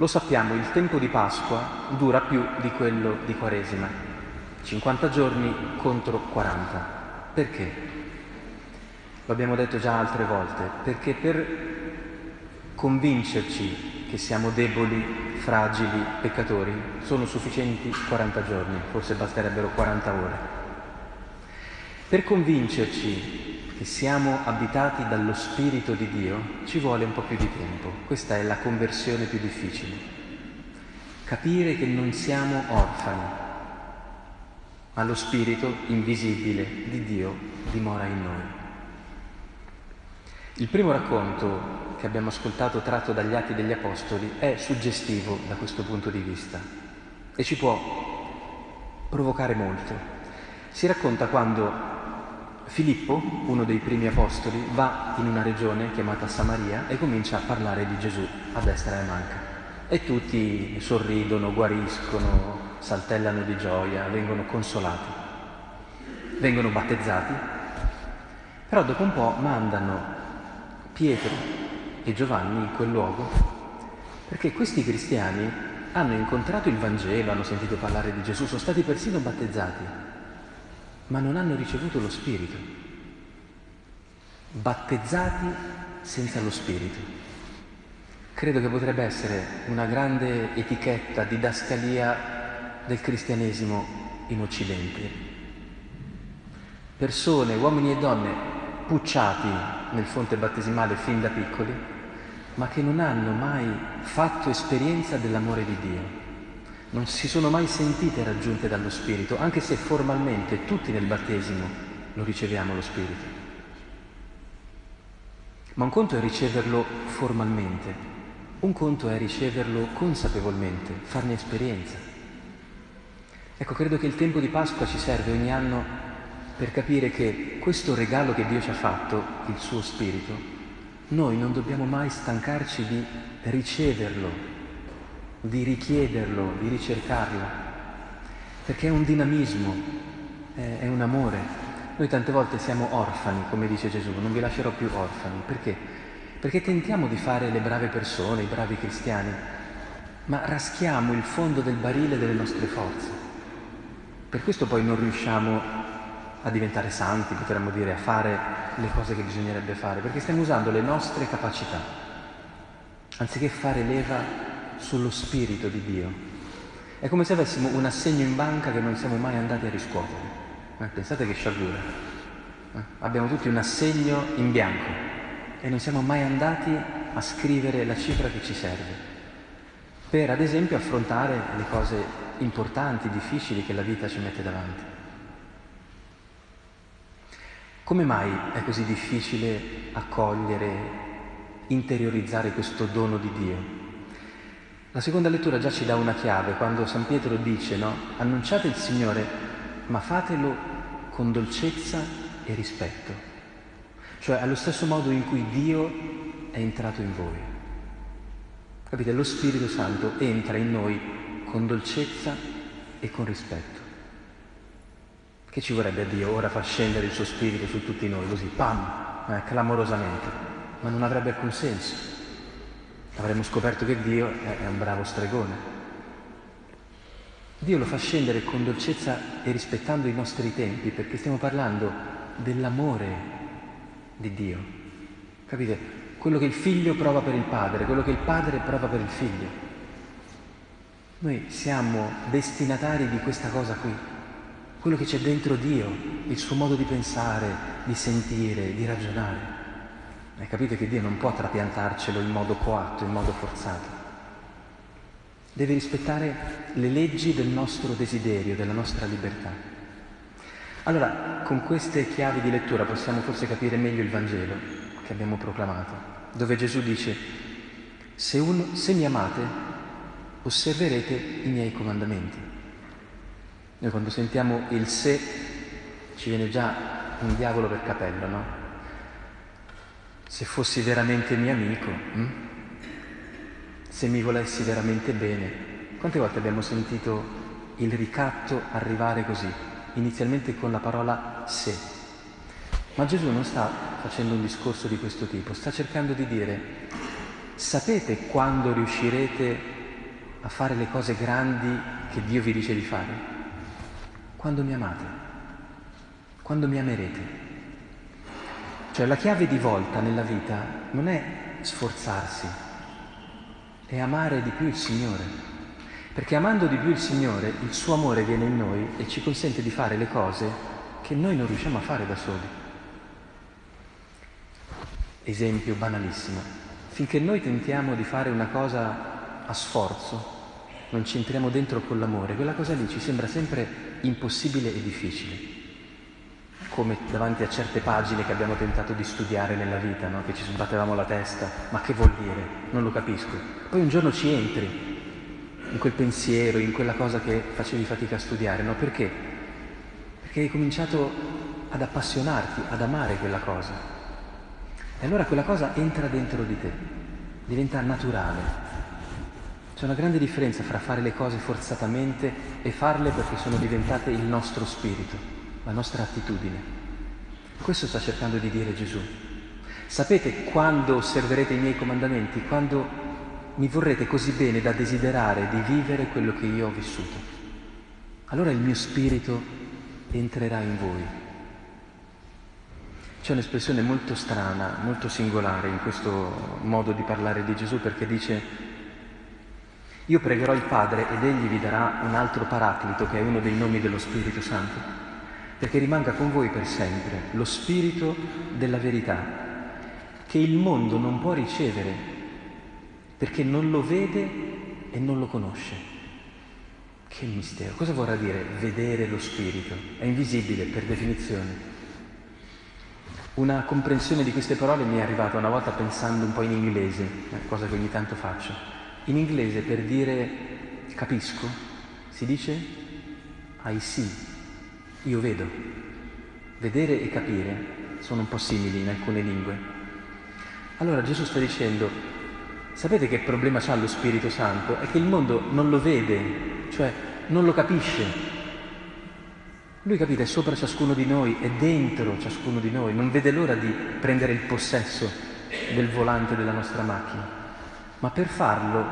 Lo sappiamo, il tempo di Pasqua dura più di quello di Quaresima, 50 giorni contro 40. Perché? Lo abbiamo detto già altre volte, perché per convincerci che siamo deboli, fragili, peccatori, sono sufficienti 40 giorni, forse basterebbero 40 ore. Per convincerci che siamo abitati dallo Spirito di Dio ci vuole un po' più di tempo. Questa è la conversione più difficile. Capire che non siamo orfani, ma lo Spirito invisibile di Dio dimora in noi. Il primo racconto che abbiamo ascoltato tratto dagli Atti degli Apostoli è suggestivo da questo punto di vista e ci può provocare molto. Si racconta quando Filippo, uno dei primi apostoli, va in una regione chiamata Samaria e comincia a parlare di Gesù a destra e a manca. E tutti sorridono, guariscono, saltellano di gioia, vengono consolati, vengono battezzati. Però dopo un po' mandano Pietro e Giovanni in quel luogo, perché questi cristiani hanno incontrato il Vangelo, hanno sentito parlare di Gesù, sono stati persino battezzati, ma non hanno ricevuto lo Spirito. Battezzati senza lo Spirito. Credo che potrebbe essere una grande etichetta, didascalia del cristianesimo in Occidente. Persone, uomini e donne pucciati nel fonte battesimale fin da piccoli, ma che non hanno mai fatto esperienza dell'amore di Dio. Non si sono mai sentite raggiunte dallo Spirito, anche se formalmente tutti nel battesimo lo riceviamo lo Spirito. Ma un conto è riceverlo formalmente, un conto è riceverlo consapevolmente, farne esperienza. Ecco, credo che il tempo di Pasqua ci serve ogni anno per capire che questo regalo che Dio ci ha fatto, il suo Spirito, noi non dobbiamo mai stancarci di riceverlo, di richiederlo, di ricercarlo, perché è un dinamismo, è, un amore. Noi tante volte siamo orfani, come dice Gesù, non vi lascerò più orfani. Perché? Perché tentiamo di fare le brave persone, i bravi cristiani, ma raschiamo il fondo del barile delle nostre forze. Per questo poi non riusciamo a diventare santi, potremmo dire, a fare le cose che bisognerebbe fare, perché stiamo usando le nostre capacità, anziché fare leva sullo Spirito di Dio. È come se avessimo un assegno in banca che non siamo mai andati a riscuotere. Eh, pensate che sciagura. Eh, abbiamo tutti un assegno in bianco e non siamo mai andati a scrivere la cifra che ci serve per, ad esempio, affrontare le cose importanti, difficili che la vita ci mette davanti. Come mai è così difficile accogliere, interiorizzare questo dono di Dio? La seconda lettura già ci dà una chiave quando San Pietro dice, no? Annunciate il Signore, ma fatelo con dolcezza e rispetto, cioè allo stesso modo in cui Dio è entrato in voi. Capite? Lo Spirito Santo entra in noi con dolcezza e con rispetto. Che ci vorrebbe a Dio ora far scendere il suo spirito su tutti noi, così, pam, eh, clamorosamente, ma non avrebbe alcun senso. Avremmo scoperto che Dio è, un bravo stregone. Dio lo fa scendere con dolcezza e rispettando i nostri tempi, perché stiamo parlando dell'amore di Dio. Capite? Quello che il figlio prova per il padre, quello che il padre prova per il figlio. Noi siamo destinatari di questa cosa qui quello che c'è dentro Dio, il suo modo di pensare, di sentire, di ragionare. E capite che Dio non può trapiantarcelo in modo coatto, in modo forzato. Deve rispettare le leggi del nostro desiderio, della nostra libertà. Allora, con queste chiavi di lettura possiamo forse capire meglio il Vangelo che abbiamo proclamato, dove Gesù dice, se, un, se mi amate, osserverete i miei comandamenti. Noi quando sentiamo il se ci viene già un diavolo per capello, no? Se fossi veramente mio amico, hm? se mi volessi veramente bene. Quante volte abbiamo sentito il ricatto arrivare così, inizialmente con la parola se. Ma Gesù non sta facendo un discorso di questo tipo, sta cercando di dire, sapete quando riuscirete a fare le cose grandi che Dio vi dice di fare? Quando mi amate, quando mi amerete. Cioè la chiave di volta nella vita non è sforzarsi, è amare di più il Signore. Perché amando di più il Signore, il suo amore viene in noi e ci consente di fare le cose che noi non riusciamo a fare da soli. Esempio banalissimo. Finché noi tentiamo di fare una cosa a sforzo, non ci entriamo dentro con l'amore, quella cosa lì ci sembra sempre impossibile e difficile come davanti a certe pagine che abbiamo tentato di studiare nella vita, no? che ci sbattevamo la testa, ma che vuol dire? Non lo capisco. Poi un giorno ci entri in quel pensiero, in quella cosa che facevi fatica a studiare, no? Perché? Perché hai cominciato ad appassionarti, ad amare quella cosa. E allora quella cosa entra dentro di te, diventa naturale. C'è una grande differenza fra fare le cose forzatamente e farle perché sono diventate il nostro spirito la nostra attitudine. Questo sta cercando di dire Gesù. Sapete quando osserverete i miei comandamenti? Quando mi vorrete così bene da desiderare di vivere quello che io ho vissuto. Allora il mio spirito entrerà in voi. C'è un'espressione molto strana, molto singolare in questo modo di parlare di Gesù perché dice io pregherò il Padre ed egli vi darà un altro paraclito che è uno dei nomi dello Spirito Santo perché rimanga con voi per sempre lo spirito della verità, che il mondo non può ricevere, perché non lo vede e non lo conosce. Che mistero! Cosa vorrà dire vedere lo spirito? È invisibile per definizione. Una comprensione di queste parole mi è arrivata una volta pensando un po' in inglese, eh, cosa che ogni tanto faccio. In inglese per dire capisco si dice I see, io vedo. Vedere e capire sono un po' simili in alcune lingue. Allora Gesù sta dicendo, sapete che problema c'ha lo Spirito Santo? È che il mondo non lo vede, cioè non lo capisce. Lui, capite, è sopra ciascuno di noi, è dentro ciascuno di noi, non vede l'ora di prendere il possesso del volante della nostra macchina. Ma per farlo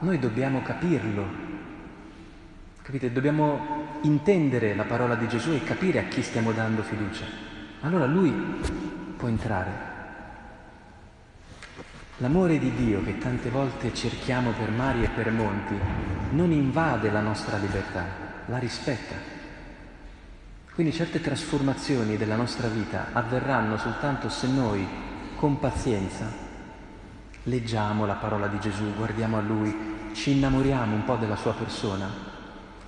noi dobbiamo capirlo, Capite? Dobbiamo intendere la parola di Gesù e capire a chi stiamo dando fiducia. Allora lui può entrare. L'amore di Dio che tante volte cerchiamo per mari e per monti non invade la nostra libertà, la rispetta. Quindi certe trasformazioni della nostra vita avverranno soltanto se noi, con pazienza, leggiamo la parola di Gesù, guardiamo a Lui, ci innamoriamo un po' della sua persona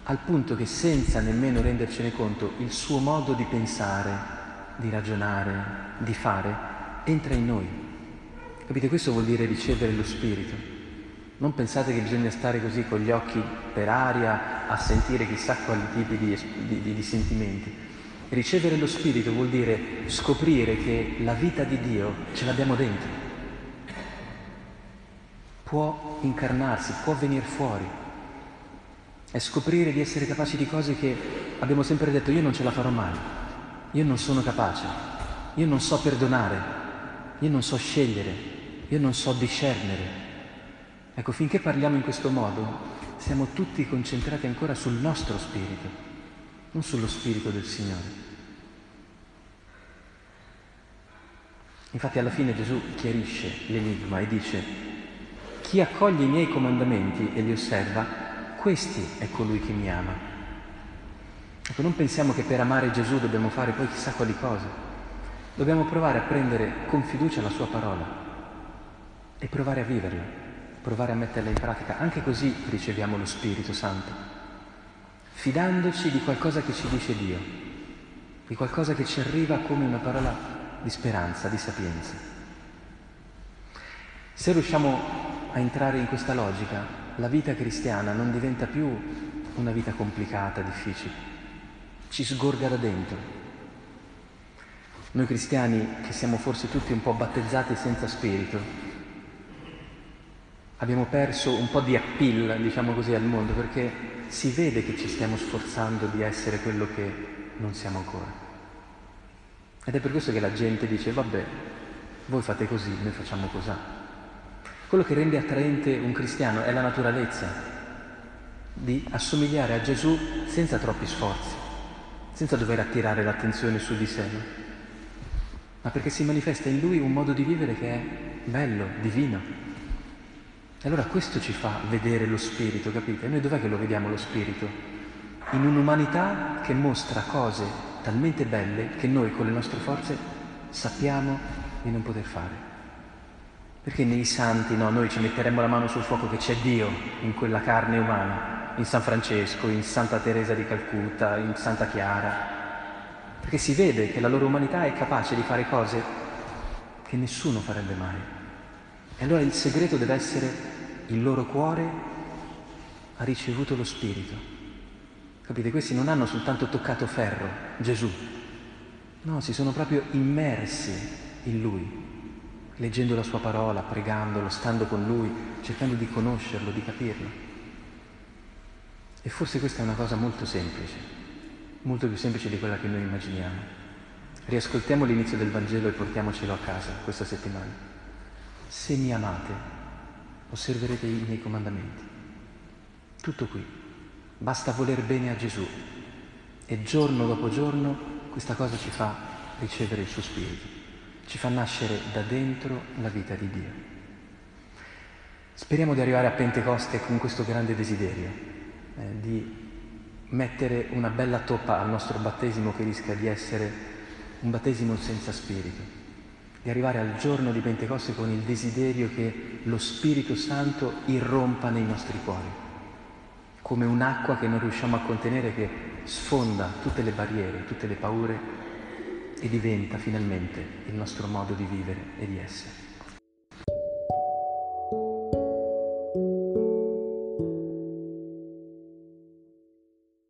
al punto che senza nemmeno rendercene conto il suo modo di pensare, di ragionare, di fare, entra in noi. Capite? Questo vuol dire ricevere lo Spirito. Non pensate che bisogna stare così con gli occhi per aria a sentire chissà quali tipi di, di, di, sentimenti. Ricevere lo Spirito vuol dire scoprire che la vita di Dio ce l'abbiamo dentro. Può incarnarsi, può venire fuori è scoprire di essere capaci di cose che abbiamo sempre detto io non ce la farò mai, io non sono capace, io non so perdonare, io non so scegliere, io non so discernere. Ecco, finché parliamo in questo modo, siamo tutti concentrati ancora sul nostro spirito, non sullo spirito del Signore. Infatti alla fine Gesù chiarisce l'enigma e dice, chi accoglie i miei comandamenti e li osserva, questi è colui che mi ama. Ecco, non pensiamo che per amare Gesù dobbiamo fare poi chissà quali cose. Dobbiamo provare a prendere con fiducia la sua parola e provare a viverla, provare a metterla in pratica. Anche così riceviamo lo Spirito Santo, fidandoci di qualcosa che ci dice Dio, di qualcosa che ci arriva come una parola di speranza, di sapienza. Se riusciamo a entrare in questa logica, la vita cristiana non diventa più una vita complicata, difficile, ci sgorga da dentro. Noi cristiani, che siamo forse tutti un po' battezzati senza spirito, abbiamo perso un po' di appeal, diciamo così, al mondo, perché si vede che ci stiamo sforzando di essere quello che non siamo ancora. Ed è per questo che la gente dice, vabbè, voi fate così, noi facciamo così. Quello che rende attraente un cristiano è la naturalezza, di assomigliare a Gesù senza troppi sforzi, senza dover attirare l'attenzione su di sé, ma perché si manifesta in lui un modo di vivere che è bello, divino. E allora questo ci fa vedere lo Spirito, capite? E noi dov'è che lo vediamo lo Spirito? In un'umanità che mostra cose talmente belle che noi con le nostre forze sappiamo di non poter fare. Perché nei santi, no, noi ci metteremmo la mano sul fuoco che c'è Dio in quella carne umana, in San Francesco, in Santa Teresa di Calcutta, in Santa Chiara, perché si vede che la loro umanità è capace di fare cose che nessuno farebbe mai. E allora il segreto deve essere il loro cuore ha ricevuto lo Spirito. Capite? Questi non hanno soltanto toccato ferro, Gesù, no, si sono proprio immersi in Lui leggendo la sua parola, pregandolo, stando con lui, cercando di conoscerlo, di capirlo. E forse questa è una cosa molto semplice, molto più semplice di quella che noi immaginiamo. Riascoltiamo l'inizio del Vangelo e portiamocelo a casa questa settimana. Se mi amate, osserverete i miei comandamenti. Tutto qui. Basta voler bene a Gesù e giorno dopo giorno questa cosa ci fa ricevere il suo spirito ci fa nascere da dentro la vita di Dio. Speriamo di arrivare a Pentecoste con questo grande desiderio, eh, di mettere una bella toppa al nostro battesimo che rischia di essere un battesimo senza spirito, di arrivare al giorno di Pentecoste con il desiderio che lo Spirito Santo irrompa nei nostri cuori, come un'acqua che non riusciamo a contenere che sfonda tutte le barriere, tutte le paure e diventa finalmente il nostro modo di vivere e di essere.